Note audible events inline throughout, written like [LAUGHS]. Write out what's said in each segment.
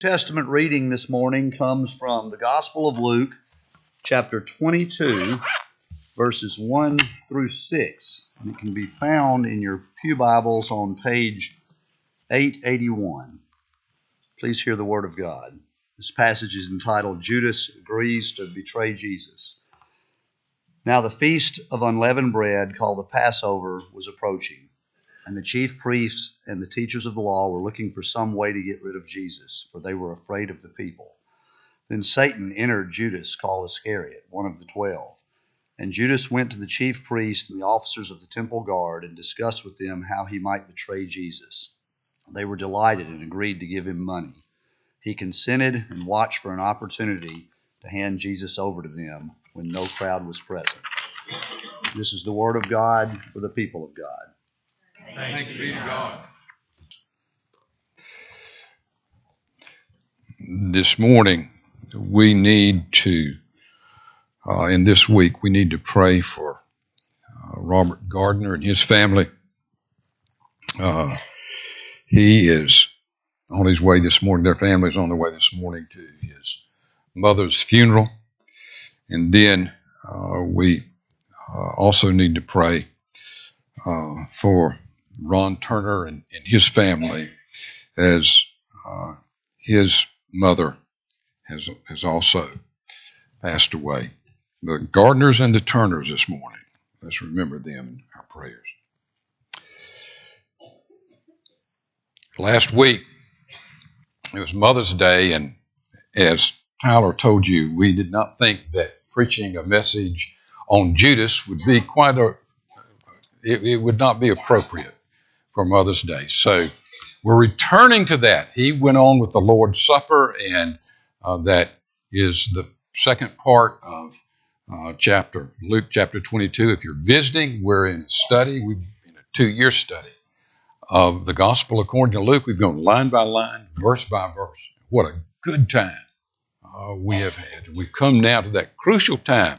Testament reading this morning comes from the Gospel of Luke, chapter 22, verses 1 through 6. And it can be found in your Pew Bibles on page 881. Please hear the Word of God. This passage is entitled Judas Agrees to Betray Jesus. Now the feast of unleavened bread, called the Passover, was approaching. And the chief priests and the teachers of the law were looking for some way to get rid of Jesus, for they were afraid of the people. Then Satan entered Judas, called Iscariot, one of the twelve. And Judas went to the chief priests and the officers of the temple guard and discussed with them how he might betray Jesus. They were delighted and agreed to give him money. He consented and watched for an opportunity to hand Jesus over to them when no crowd was present. This is the word of God for the people of God. Thanks be to God. This morning, we need to, uh, in this week, we need to pray for uh, Robert Gardner and his family. Uh, he is on his way this morning. Their family is on their way this morning to his mother's funeral. And then uh, we uh, also need to pray uh, for Ron Turner and, and his family, as uh, his mother has, has also passed away. The Gardners and the Turners this morning. Let's remember them in our prayers. Last week, it was Mother's Day, and as Tyler told you, we did not think that preaching a message on Judas would be quite a, it, it would not be appropriate for Mother's Day. So we're returning to that. He went on with the Lord's Supper, and uh, that is the second part of uh, chapter Luke chapter 22. If you're visiting, we're in a study. We've in a two-year study of the Gospel according to Luke. We've gone line by line, verse by verse. What a good time uh, we have had. We've come now to that crucial time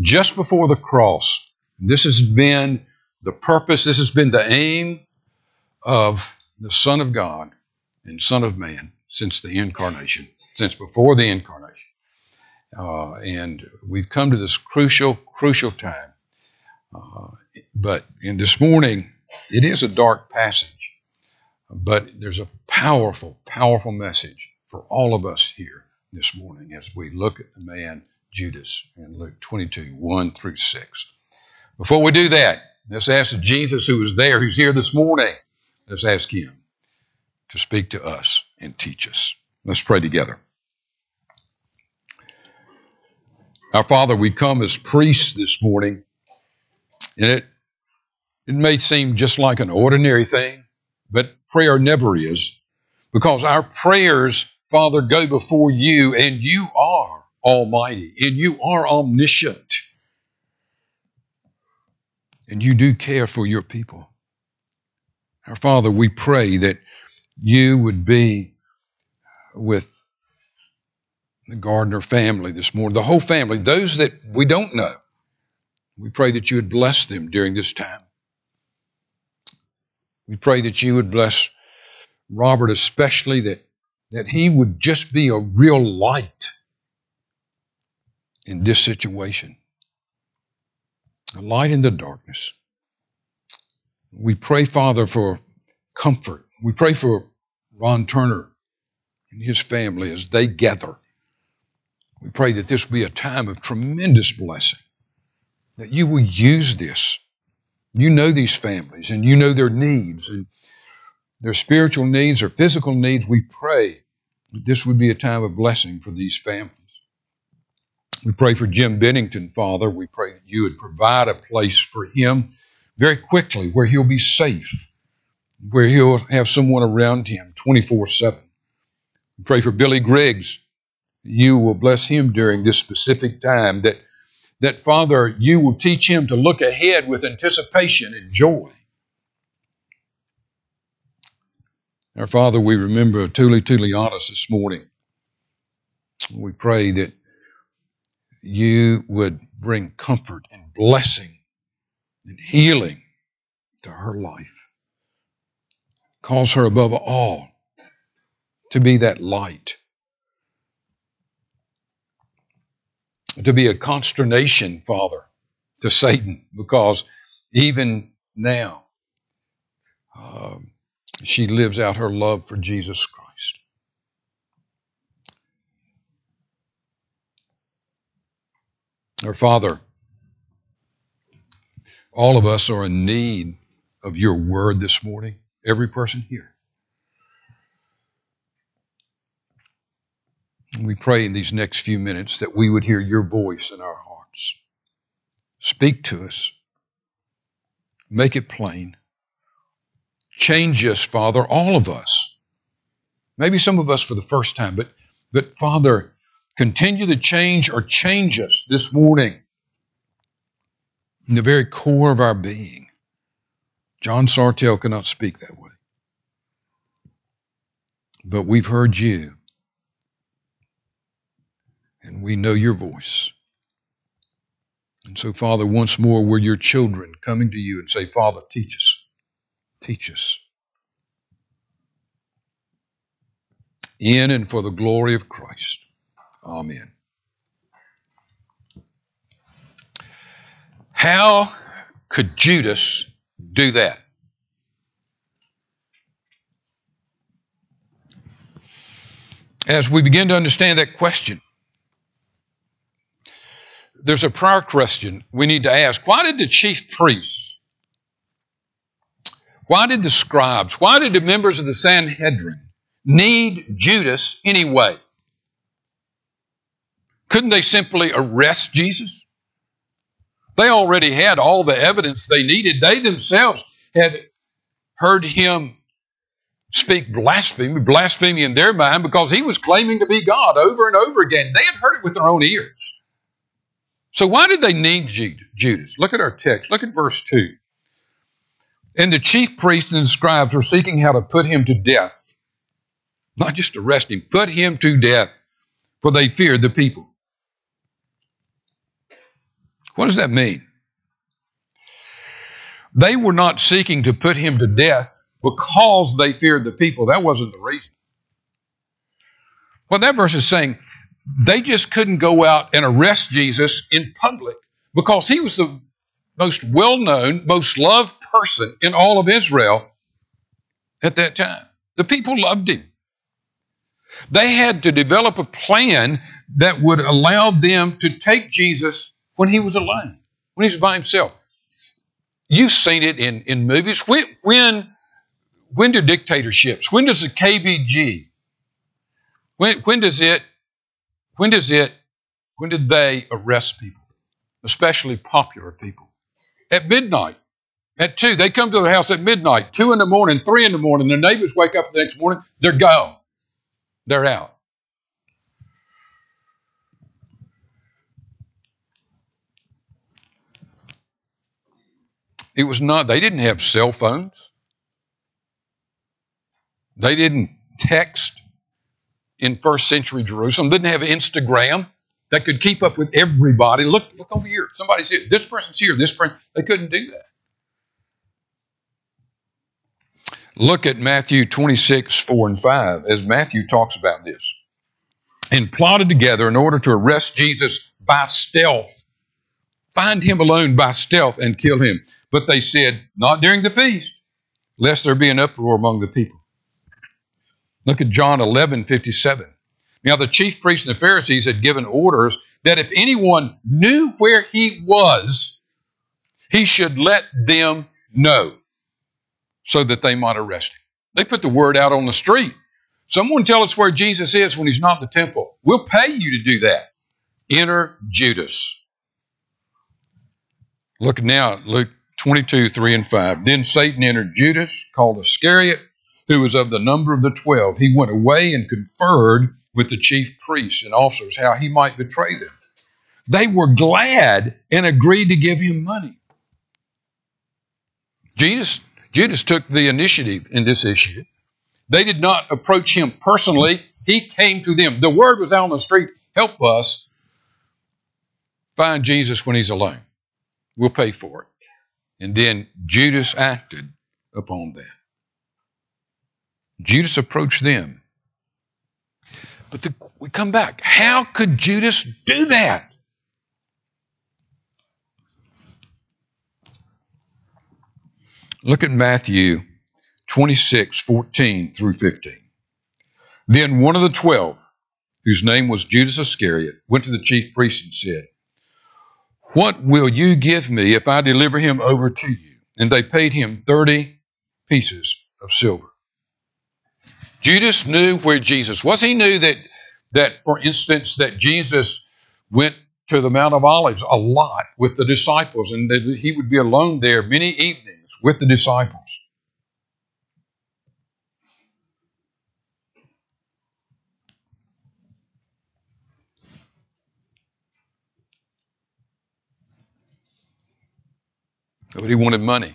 just before the cross. This has been the purpose. This has been the aim of the Son of God and Son of Man since the incarnation, since before the incarnation. Uh, and we've come to this crucial, crucial time. Uh, but in this morning, it is a dark passage, but there's a powerful, powerful message for all of us here this morning as we look at the man Judas in Luke 22, 1 through 6. Before we do that, let's ask Jesus who is there, who's here this morning, Let's ask Him to speak to us and teach us. Let's pray together. Our Father, we come as priests this morning, and it, it may seem just like an ordinary thing, but prayer never is, because our prayers, Father, go before you, and you are almighty, and you are omniscient, and you do care for your people. Our Father, we pray that you would be with the Gardner family this morning, the whole family, those that we don't know. We pray that you would bless them during this time. We pray that you would bless Robert, especially that, that he would just be a real light in this situation, a light in the darkness. We pray, Father, for comfort. We pray for Ron Turner and his family as they gather. We pray that this will be a time of tremendous blessing, that you will use this. You know these families and you know their needs and their spiritual needs or physical needs. We pray that this would be a time of blessing for these families. We pray for Jim Bennington, Father. We pray that you would provide a place for him very quickly where he'll be safe, where he'll have someone around him 24 7. Pray for Billy Griggs. You will bless him during this specific time that, that Father, you will teach him to look ahead with anticipation and joy. Our Father, we remember Tuli Tulianis this morning. We pray that you would bring comfort and blessing and healing to her life. Calls her above all to be that light, to be a consternation, Father, to Satan, because even now um, she lives out her love for Jesus Christ. Her Father, all of us are in need of your word this morning, every person here. We pray in these next few minutes that we would hear your voice in our hearts. Speak to us. Make it plain. Change us, Father, all of us. Maybe some of us for the first time, but, but Father, continue to change or change us this morning in the very core of our being. John Sartell cannot speak that way. But we've heard you and we know your voice. And so, Father, once more, we're your children coming to you and say, Father, teach us. Teach us. In and for the glory of Christ. Amen. How could Judas do that? As we begin to understand that question, there's a prior question we need to ask. Why did the chief priests, why did the scribes, why did the members of the Sanhedrin need Judas anyway? Couldn't they simply arrest Jesus? They already had all the evidence they needed. They themselves had heard him speak blasphemy, blasphemy in their mind because he was claiming to be God over and over again. They had heard it with their own ears. So why did they need Judas? Look at our text. Look at verse 2. And the chief priests and scribes were seeking how to put him to death. Not just arrest him, put him to death, for they feared the people. What does that mean? They were not seeking to put him to death because they feared the people. That wasn't the reason. What that verse is saying, they just couldn't go out and arrest Jesus in public because he was the most well known, most loved person in all of Israel at that time. The people loved him. They had to develop a plan that would allow them to take Jesus when he was alone, when he was by himself. You've seen it in, in movies. When, when, when do dictatorships, when does the KGB, when, when does it when does it, when did they arrest people, especially popular people? At midnight. At two, they come to the house at midnight, two in the morning, three in the morning. Their neighbors wake up the next morning, they're gone. They're out. It was not, they didn't have cell phones. They didn't text in first century Jerusalem, didn't have Instagram that could keep up with everybody. Look, look over here. Somebody's here. This person's here. This person. They couldn't do that. Look at Matthew 26, 4 and 5, as Matthew talks about this. And plotted together in order to arrest Jesus by stealth, find him alone by stealth and kill him. But they said, Not during the feast, lest there be an uproar among the people. Look at John 11, 57. Now, the chief priests and the Pharisees had given orders that if anyone knew where he was, he should let them know so that they might arrest him. They put the word out on the street. Someone tell us where Jesus is when he's not in the temple. We'll pay you to do that. Enter Judas. Look now at Luke 22, 3 and 5. Then Satan entered Judas, called Iscariot who was of the number of the twelve, he went away and conferred with the chief priests and officers how he might betray them. They were glad and agreed to give him money. Jesus, Judas took the initiative in this issue. They did not approach him personally. He came to them. The word was out on the street help us find Jesus when he's alone. We'll pay for it. And then Judas acted upon that. Judas approached them But the, we come back. How could Judas do that? Look at Matthew 26, 14 through 15. Then one of the twelve, whose name was Judas Iscariot, went to the chief priest and said, What will you give me if I deliver him over to you? And they paid him 30 pieces of silver. Judas knew where Jesus was. He knew that, that for instance, that Jesus went to the Mount of Olives a lot with the disciples, and that he would be alone there many evenings with the disciples. But he wanted money.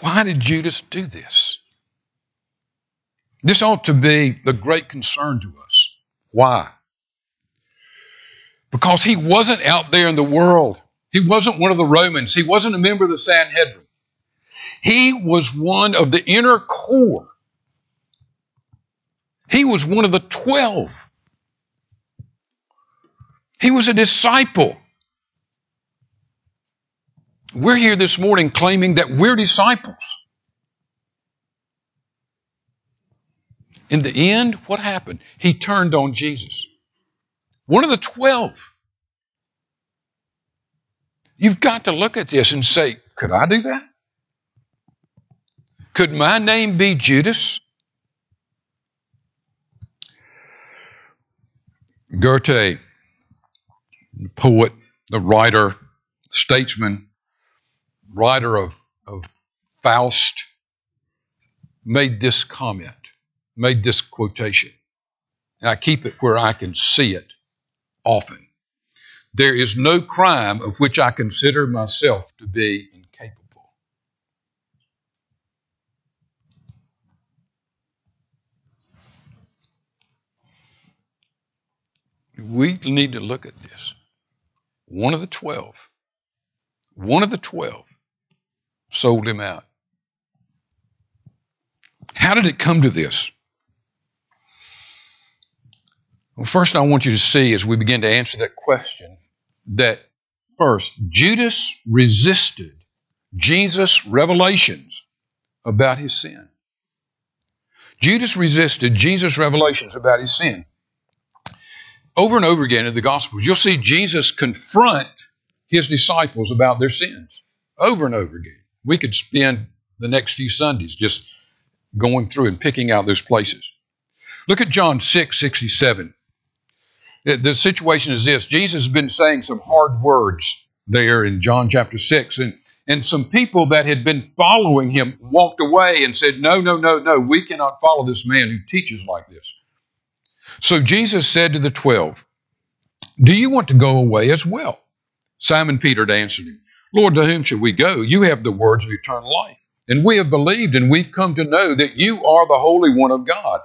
Why did Judas do this? This ought to be the great concern to us. Why? Because he wasn't out there in the world. He wasn't one of the Romans. He wasn't a member of the Sanhedrin. He was one of the inner core. He was one of the twelve. He was a disciple. We're here this morning claiming that we're disciples. In the end, what happened? He turned on Jesus. One of the twelve. You've got to look at this and say, could I do that? Could my name be Judas? Goethe, the poet, the writer, statesman, writer of, of Faust, made this comment, made this quotation. And I keep it where I can see it often. There is no crime of which I consider myself to be incapable. We need to look at this. One of the twelve, one of the twelve sold him out. How did it come to this? Well, first, I want you to see as we begin to answer that question that first, Judas resisted Jesus' revelations about his sin. Judas resisted Jesus' revelations about his sin. Over and over again in the Gospels, you'll see Jesus confront his disciples about their sins over and over again. We could spend the next few Sundays just going through and picking out those places. Look at John 6 67. The situation is this Jesus has been saying some hard words there in John chapter 6, and, and some people that had been following him walked away and said, No, no, no, no, we cannot follow this man who teaches like this. So Jesus said to the twelve, Do you want to go away as well? Simon Peter answered him, Lord, to whom shall we go? You have the words of eternal life. And we have believed and we've come to know that you are the Holy One of God.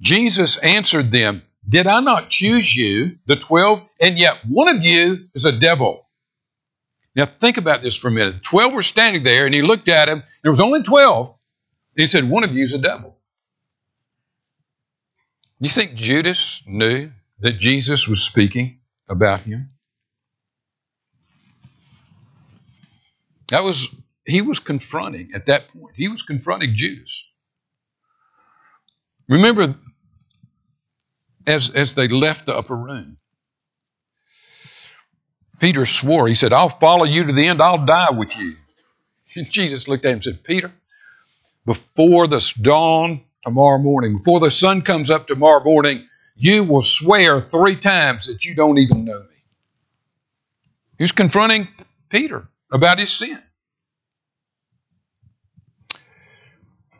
Jesus answered them, Did I not choose you, the twelve? And yet one of you is a devil. Now think about this for a minute. The twelve were standing there and he looked at him. There was only twelve. He said, One of you is a devil. You think Judas knew that Jesus was speaking about him? That was he was confronting at that point. He was confronting Judas. Remember, as, as they left the upper room, Peter swore, he said, I'll follow you to the end, I'll die with you. [LAUGHS] And Jesus looked at him and said, Peter, before this dawn tomorrow morning, before the sun comes up tomorrow morning, you will swear three times that you don't even know me. He's confronting Peter about his sin.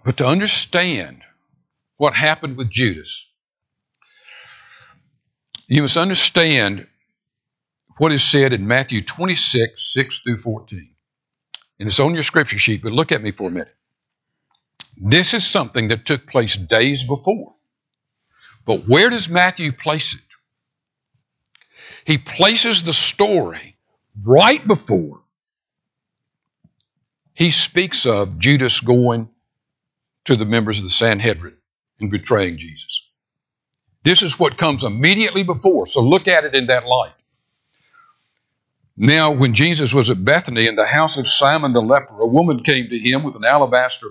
But to understand what happened with Judas, you must understand what is said in Matthew 26, 6 through 14. And it's on your scripture sheet, but look at me for a minute. This is something that took place days before. But where does Matthew place it? He places the story right before he speaks of Judas going to the members of the Sanhedrin and betraying Jesus. This is what comes immediately before, so look at it in that light. Now, when Jesus was at Bethany in the house of Simon the leper, a woman came to him with an alabaster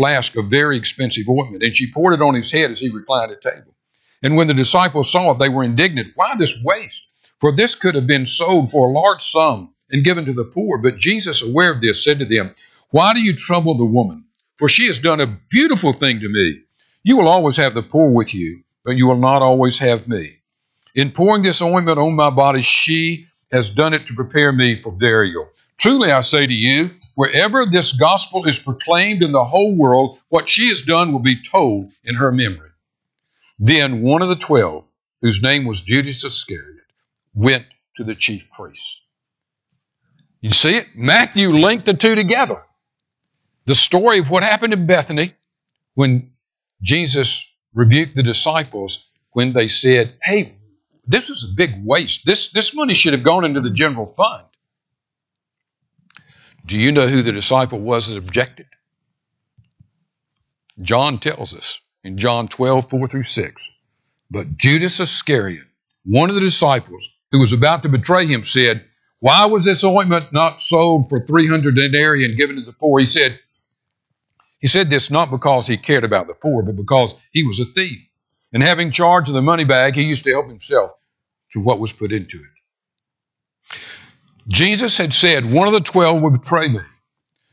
flask of very expensive ointment, and she poured it on his head as he reclined at table. And when the disciples saw it, they were indignant. Why this waste? For this could have been sold for a large sum and given to the poor. But Jesus, aware of this, said to them, Why do you trouble the woman? For she has done a beautiful thing to me. You will always have the poor with you, but you will not always have me. In pouring this ointment on my body, she has done it to prepare me for burial. Truly, I say to you, wherever this gospel is proclaimed in the whole world, what she has done will be told in her memory. Then one of the twelve, whose name was Judas Iscariot, went to the chief priests. You see it? Matthew linked the two together. The story of what happened in Bethany when Jesus rebuked the disciples when they said, Hey, this is a big waste. This, this money should have gone into the general fund. Do you know who the disciple was that objected? John tells us in John 12, 4 through 6. But Judas Iscariot, one of the disciples who was about to betray him, said, Why was this ointment not sold for 300 denarii and given to the poor? He said, he said this not because he cared about the poor, but because he was a thief. And having charge of the money bag, he used to help himself to what was put into it. Jesus had said, One of the twelve would betray me.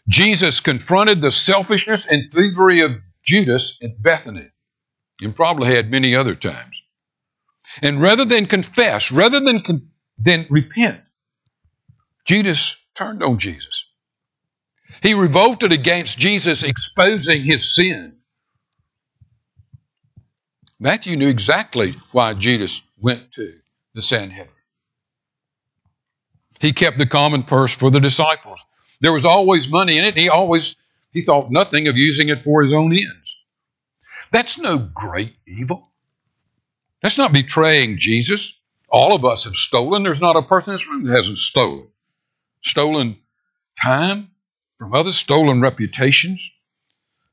Jesus confronted the selfishness and thievery of Judas at Bethany, and probably had many other times. And rather than confess, rather than, con- than repent, Judas turned on Jesus. He revolted against Jesus, exposing his sin. Matthew knew exactly why Judas went to the Sanhedrin. He kept the common purse for the disciples. There was always money in it. He always he thought nothing of using it for his own ends. That's no great evil. That's not betraying Jesus. All of us have stolen. There's not a person in this room that hasn't stolen. Stolen time from others, stolen reputations,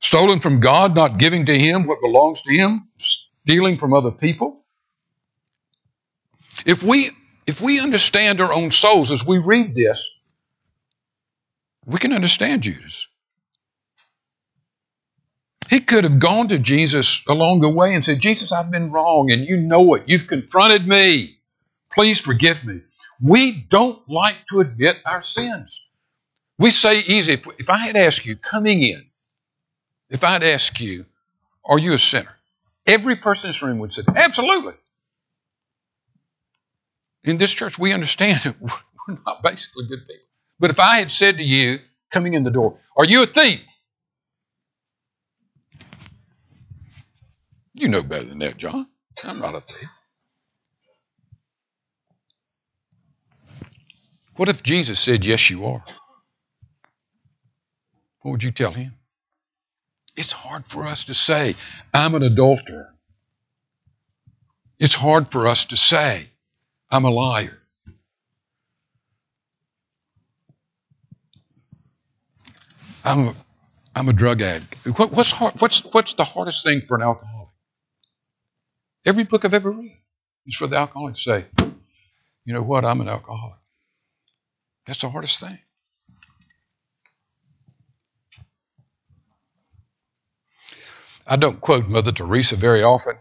stolen from God, not giving to Him what belongs to Him, stealing from other people. If we if we understand our own souls as we read this, we can understand Judas. He could have gone to Jesus along the way and said, Jesus, I've been wrong and you know it. You've confronted me. Please forgive me. We don't like to admit our sins. We say easy, if, if I had asked you coming in, if I'd asked you, are you a sinner? Every person in this room would say, absolutely. In this church, we understand we're not basically good people. But if I had said to you coming in the door, are you a thief? You know better than that, John. I'm not a thief. What if Jesus said, Yes, you are? What would you tell him? It's hard for us to say, I'm an adulterer. It's hard for us to say, I'm a liar. I'm a, I'm a drug addict. What, what's, hard, what's, what's the hardest thing for an alcoholic? Every book I've ever read is for the alcoholic to say, you know what, I'm an alcoholic. That's the hardest thing. I don't quote Mother Teresa very often,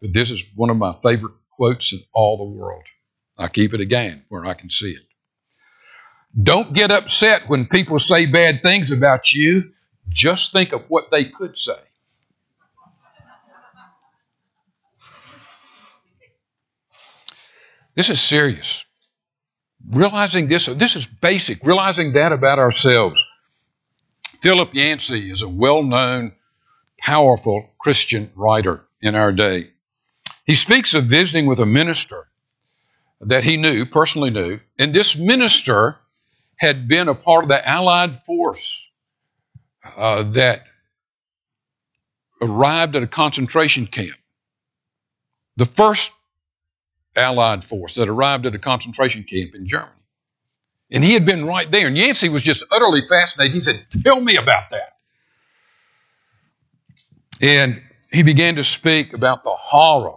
but this is one of my favorite quotes in all the world. I keep it again where I can see it. Don't get upset when people say bad things about you. Just think of what they could say. This is serious. Realizing this, this is basic, realizing that about ourselves. Philip Yancey is a well known, powerful Christian writer in our day. He speaks of visiting with a minister that he knew, personally knew, and this minister had been a part of the Allied force uh, that arrived at a concentration camp. The first Allied force that arrived at a concentration camp in Germany. And he had been right there. And Yancey was just utterly fascinated. He said, Tell me about that. And he began to speak about the horror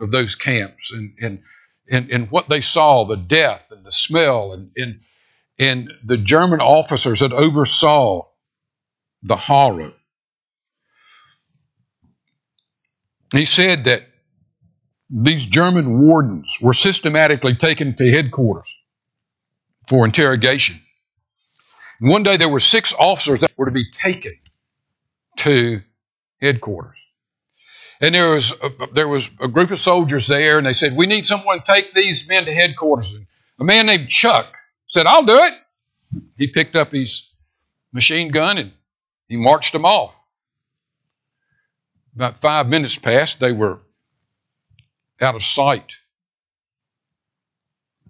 of those camps and, and, and, and what they saw the death and the smell, and, and, and the German officers that oversaw the horror. He said that these German wardens were systematically taken to headquarters for interrogation. one day there were six officers that were to be taken to headquarters. And there was a, there was a group of soldiers there, and they said, "We need someone to take these men to headquarters." And a man named Chuck said, "I'll do it." He picked up his machine gun and he marched them off. About five minutes passed; they were out of sight,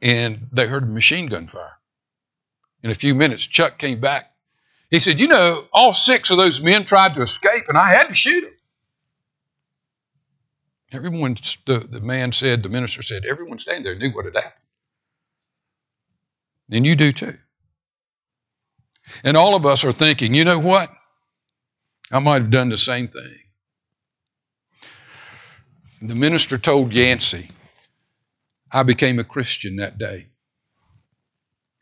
and they heard machine gun fire. In a few minutes, Chuck came back. He said, "You know, all six of those men tried to escape, and I had to shoot them." Everyone, the, the man said, the minister said, everyone standing there knew what had happened. And you do too. And all of us are thinking, you know what? I might have done the same thing. The minister told Yancey, I became a Christian that day.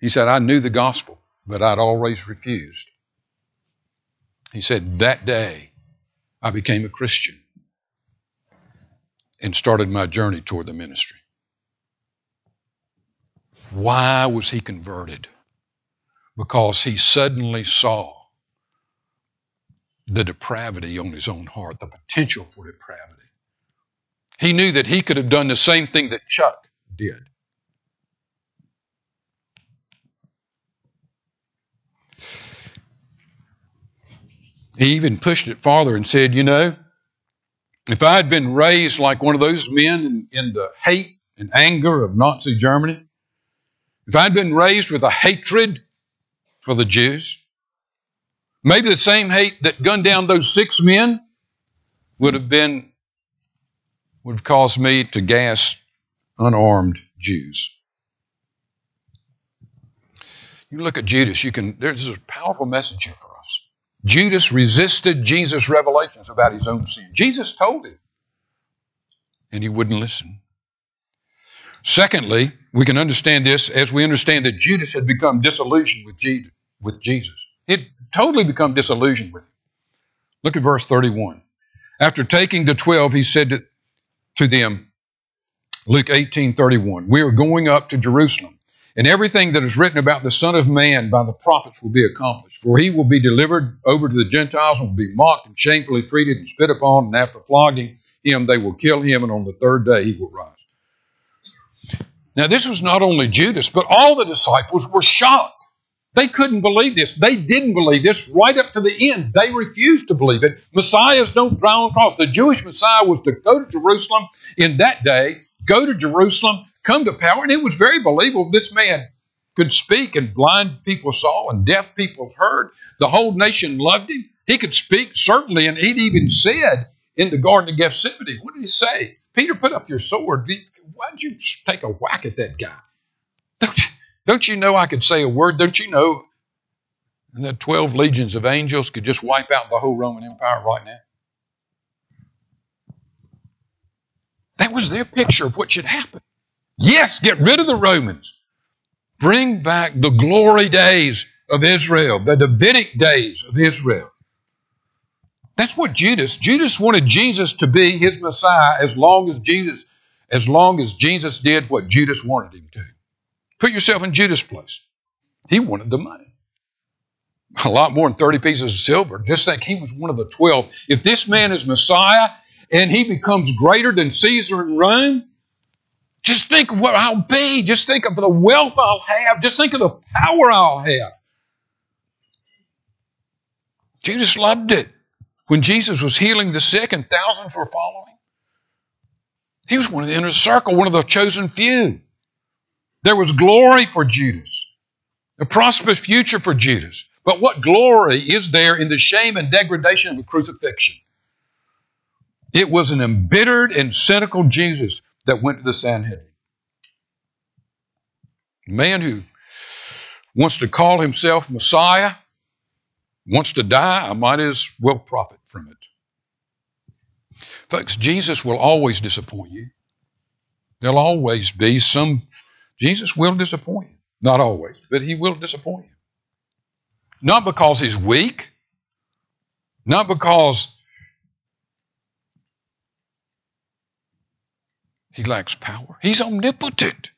He said, I knew the gospel, but I'd always refused. He said, That day I became a Christian and started my journey toward the ministry. Why was he converted? Because he suddenly saw the depravity on his own heart, the potential for depravity. He knew that he could have done the same thing that Chuck did. He even pushed it farther and said, You know, if I had been raised like one of those men in, in the hate and anger of Nazi Germany, if I'd been raised with a hatred for the Jews, maybe the same hate that gunned down those six men would have been would have caused me to gas unarmed Jews. You look at Judas, you can there's a powerful message here for us. Judas resisted Jesus' revelations about his own sin. Jesus told him, and he wouldn't listen. Secondly, we can understand this as we understand that Judas had become disillusioned with Jesus. He had totally become disillusioned with him. Look at verse 31. After taking the twelve, he said to, to them, Luke 18 31, We are going up to Jerusalem and everything that is written about the Son of Man by the prophets will be accomplished. For he will be delivered over to the Gentiles and will be mocked and shamefully treated and spit upon, and after flogging him, they will kill him, and on the third day he will rise. Now, this was not only Judas, but all the disciples were shocked. They couldn't believe this. They didn't believe this right up to the end. They refused to believe it. Messiahs don't die on the cross. The Jewish Messiah was to go to Jerusalem in that day, go to Jerusalem, come to power. And it was very believable. This man could speak, and blind people saw, and deaf people heard. The whole nation loved him. He could speak, certainly, and he'd even said in the Garden of Gethsemane, what did he say? Peter, put up your sword. Why'd you take a whack at that guy? Don't you, don't you know I could say a word? Don't you know that 12 legions of angels could just wipe out the whole Roman Empire right now? That was their picture of what should happen. Yes, get rid of the Romans. Bring back the glory days of Israel, the Davidic days of Israel. That's what Judas, Judas wanted Jesus to be his Messiah as long as Jesus, as long as Jesus did what Judas wanted him to. Put yourself in Judas' place. He wanted the money. A lot more than 30 pieces of silver. Just think he was one of the 12. If this man is Messiah and he becomes greater than Caesar in Rome, just think of what I'll be. Just think of the wealth I'll have. Just think of the power I'll have. Jesus loved it. When Jesus was healing the sick and thousands were following, he was one of the inner circle, one of the chosen few. There was glory for Judas, a prosperous future for Judas. But what glory is there in the shame and degradation of the crucifixion? It was an embittered and cynical Jesus that went to the Sanhedrin. A man who wants to call himself Messiah, wants to die, I might as well profit from it. Folks, Jesus will always disappoint you. There'll always be some, Jesus will disappoint you. Not always, but he will disappoint you. Not because he's weak, not because he lacks power. He's omnipotent.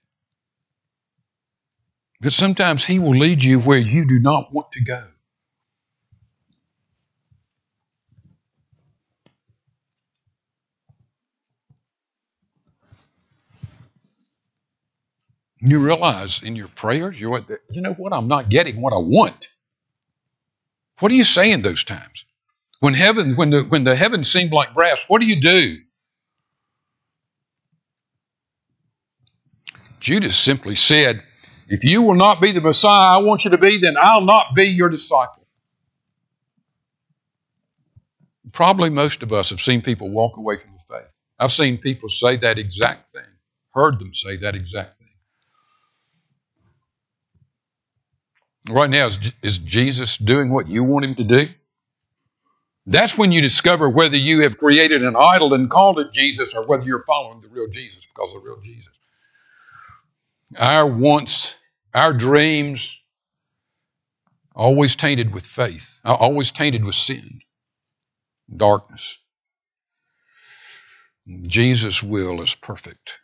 But sometimes he will lead you where you do not want to go. You realize in your prayers, you're you know what? I'm not getting what I want. What do you say in those times? When heaven, when the when the heavens seem like brass, what do you do? Judas simply said, If you will not be the Messiah I want you to be, then I'll not be your disciple. Probably most of us have seen people walk away from the faith. I've seen people say that exact thing, heard them say that exact thing. Right now, is, is Jesus doing what you want him to do? That's when you discover whether you have created an idol and called it Jesus or whether you're following the real Jesus because of the real Jesus. Our wants, our dreams, always tainted with faith, uh, always tainted with sin, darkness. Jesus' will is perfect.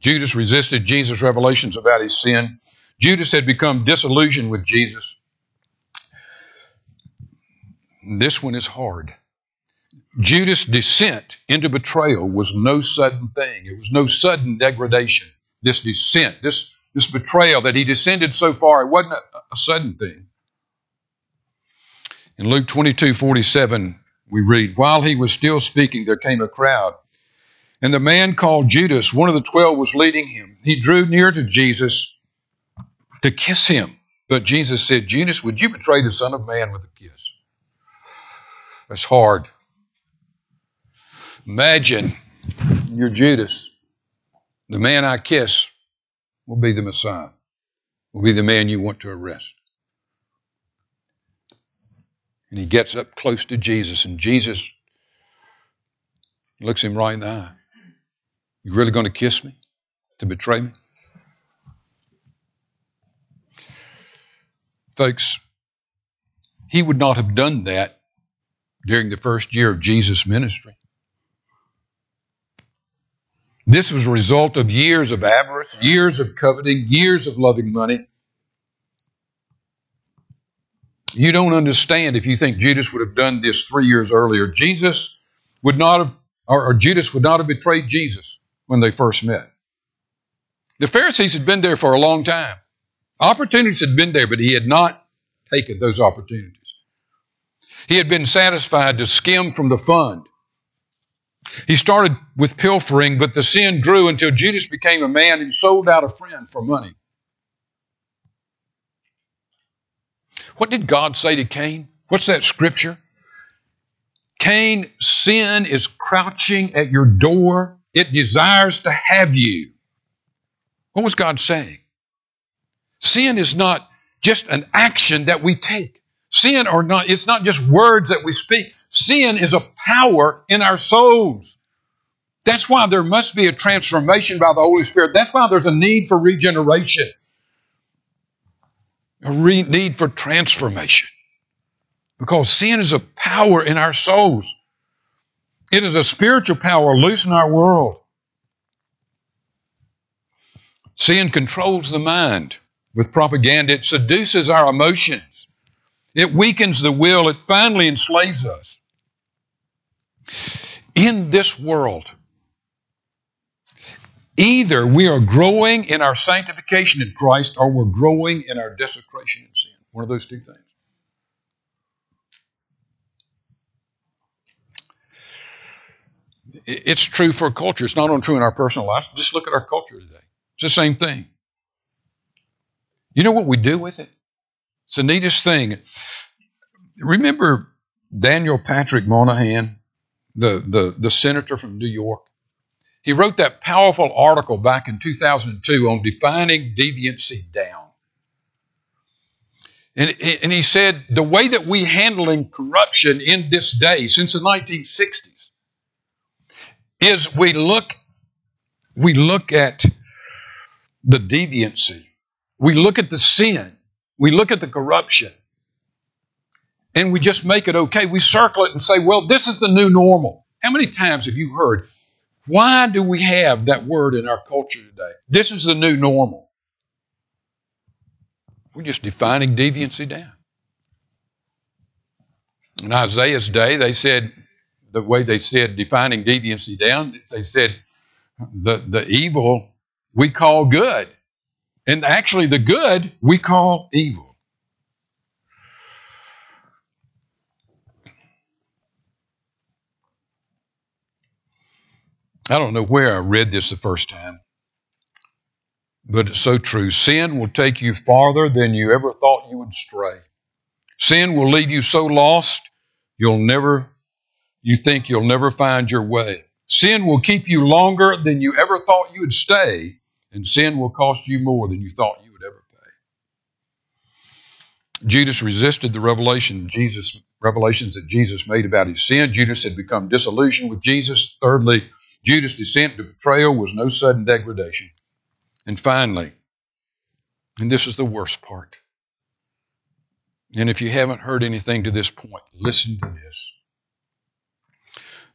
Judas resisted Jesus' revelations about his sin. Judas had become disillusioned with Jesus. This one is hard. Judas' descent into betrayal was no sudden thing. It was no sudden degradation. This descent, this, this betrayal that he descended so far, it wasn't a, a sudden thing. In Luke 22 47, we read, While he was still speaking, there came a crowd. And the man called Judas, one of the twelve, was leading him. He drew near to Jesus to kiss him. But Jesus said, Judas, would you betray the Son of Man with a kiss? That's hard. Imagine you're Judas. The man I kiss will be the Messiah, will be the man you want to arrest. And he gets up close to Jesus, and Jesus looks him right in the eye. You really going to kiss me? To betray me? Folks, he would not have done that during the first year of Jesus' ministry. This was a result of years of avarice, years of coveting, years of loving money. You don't understand if you think Judas would have done this three years earlier. Jesus would not have, or, or Judas would not have betrayed Jesus when they first met. The Pharisees had been there for a long time. Opportunities had been there, but he had not taken those opportunities. He had been satisfied to skim from the fund. He started with pilfering, but the sin grew until Judas became a man who sold out a friend for money. What did God say to Cain? What's that scripture? Cain, sin is crouching at your door. It desires to have you. What was God saying? Sin is not just an action that we take. Sin or not, it's not just words that we speak. Sin is a power in our souls. That's why there must be a transformation by the Holy Spirit. That's why there's a need for regeneration, a re- need for transformation. Because sin is a power in our souls. It is a spiritual power loose in our world. Sin controls the mind with propaganda. It seduces our emotions. It weakens the will. It finally enslaves us. In this world, either we are growing in our sanctification in Christ or we're growing in our desecration in sin. One of those two things. It's true for culture. It's not only true in our personal lives. Just look at our culture today. It's the same thing. You know what we do with it? It's the neatest thing. Remember Daniel Patrick Moynihan, the, the, the senator from New York? He wrote that powerful article back in 2002 on defining deviancy down. And, and he said the way that we handling corruption in this day, since the 1960s, is we look we look at the deviancy, we look at the sin, we look at the corruption, and we just make it okay. We circle it and say, well, this is the new normal. How many times have you heard, why do we have that word in our culture today? This is the new normal. We're just defining deviancy down. In Isaiah's day, they said, the way they said defining deviancy down, they said the, the evil we call good. And actually, the good we call evil. I don't know where I read this the first time, but it's so true. Sin will take you farther than you ever thought you would stray. Sin will leave you so lost you'll never you think you'll never find your way. Sin will keep you longer than you ever thought you would stay, and sin will cost you more than you thought you would ever pay. Judas resisted the revelation Jesus revelations that Jesus made about his sin. Judas had become disillusioned with Jesus. Thirdly, Judas' descent to betrayal was no sudden degradation. And finally, and this is the worst part. And if you haven't heard anything to this point, listen to this.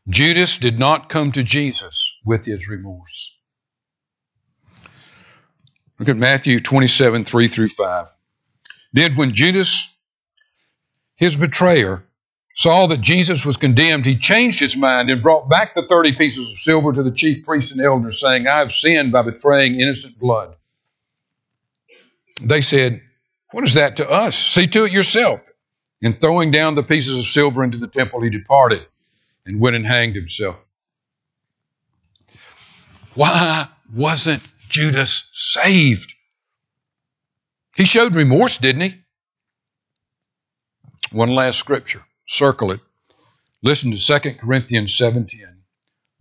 Judas did not come to Jesus with his remorse. Look at Matthew 27 3 through 5. Then, when Judas, his betrayer, saw that Jesus was condemned, he changed his mind and brought back the 30 pieces of silver to the chief priests and elders, saying, I have sinned by betraying innocent blood. They said, What is that to us? See to it yourself. And throwing down the pieces of silver into the temple, he departed and went and hanged himself. Why wasn't Judas saved? He showed remorse, didn't he? One last scripture. Circle it. Listen to 2 Corinthians 7:10.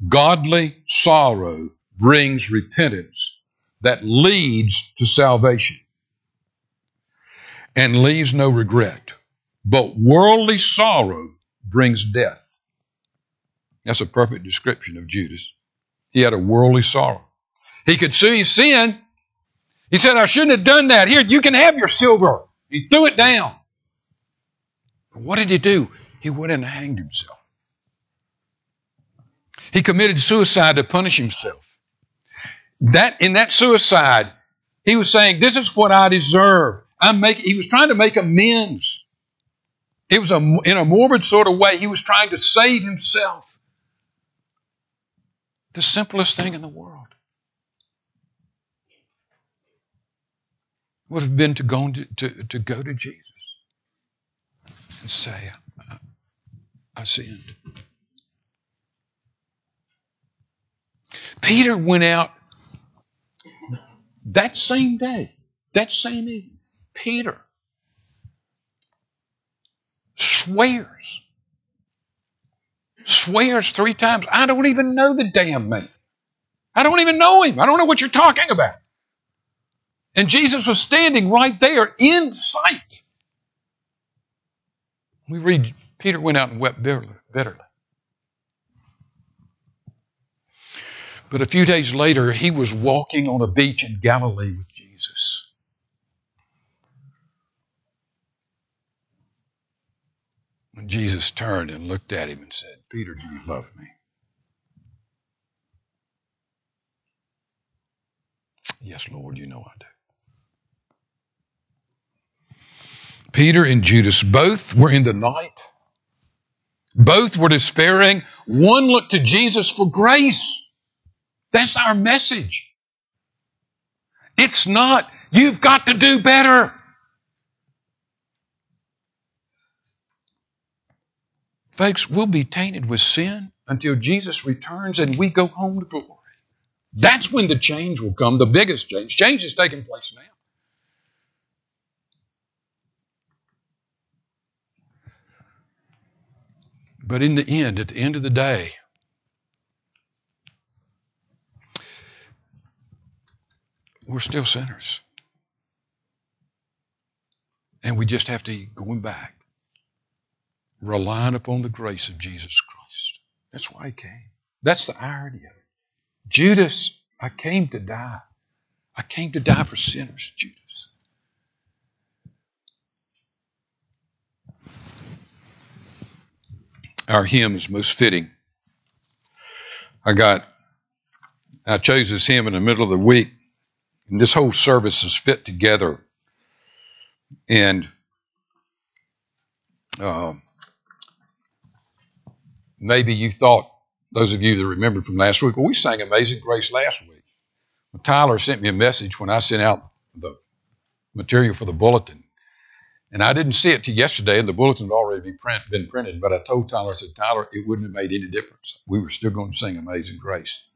Godly sorrow brings repentance that leads to salvation and leaves no regret. But worldly sorrow brings death. That's a perfect description of Judas. He had a worldly sorrow. He could see his sin. He said, I shouldn't have done that. Here, you can have your silver. He threw it down. But what did he do? He went and hanged himself. He committed suicide to punish himself. That in that suicide, he was saying, This is what I deserve. I'm making he was trying to make amends. It was a, in a morbid sort of way. He was trying to save himself. The simplest thing in the world would have been to go to, to, to, go to Jesus and say, I, I sinned. Peter went out that same day, that same evening. Peter swears swears three times. I don't even know the damn man. I don't even know him. I don't know what you're talking about. And Jesus was standing right there in sight. We read Peter went out and wept bitterly. But a few days later, he was walking on a beach in Galilee with Jesus. And Jesus turned and looked at him and said, Peter, do you love me? Yes, Lord, you know I do. Peter and Judas both were in the night. Both were despairing. One looked to Jesus for grace. That's our message. It's not, you've got to do better. Folks, we'll be tainted with sin until Jesus returns and we go home to glory. That's when the change will come, the biggest change. Change is taking place now. But in the end, at the end of the day, we're still sinners. And we just have to going back, relying upon the grace of Jesus Christ. That's why he came. That's the irony of it. Judas, I came to die. I came to die for sinners, Judas. Our hymn is most fitting. I got, I chose this hymn in the middle of the week, and this whole service is fit together. And uh, maybe you thought, those of you that remember from last week, well, we sang Amazing Grace last week. Tyler sent me a message when I sent out the material for the bulletin. And I didn't see it till yesterday, and the bulletin had already been, print, been printed. But I told Tyler, I said, Tyler, it wouldn't have made any difference. We were still going to sing Amazing Grace.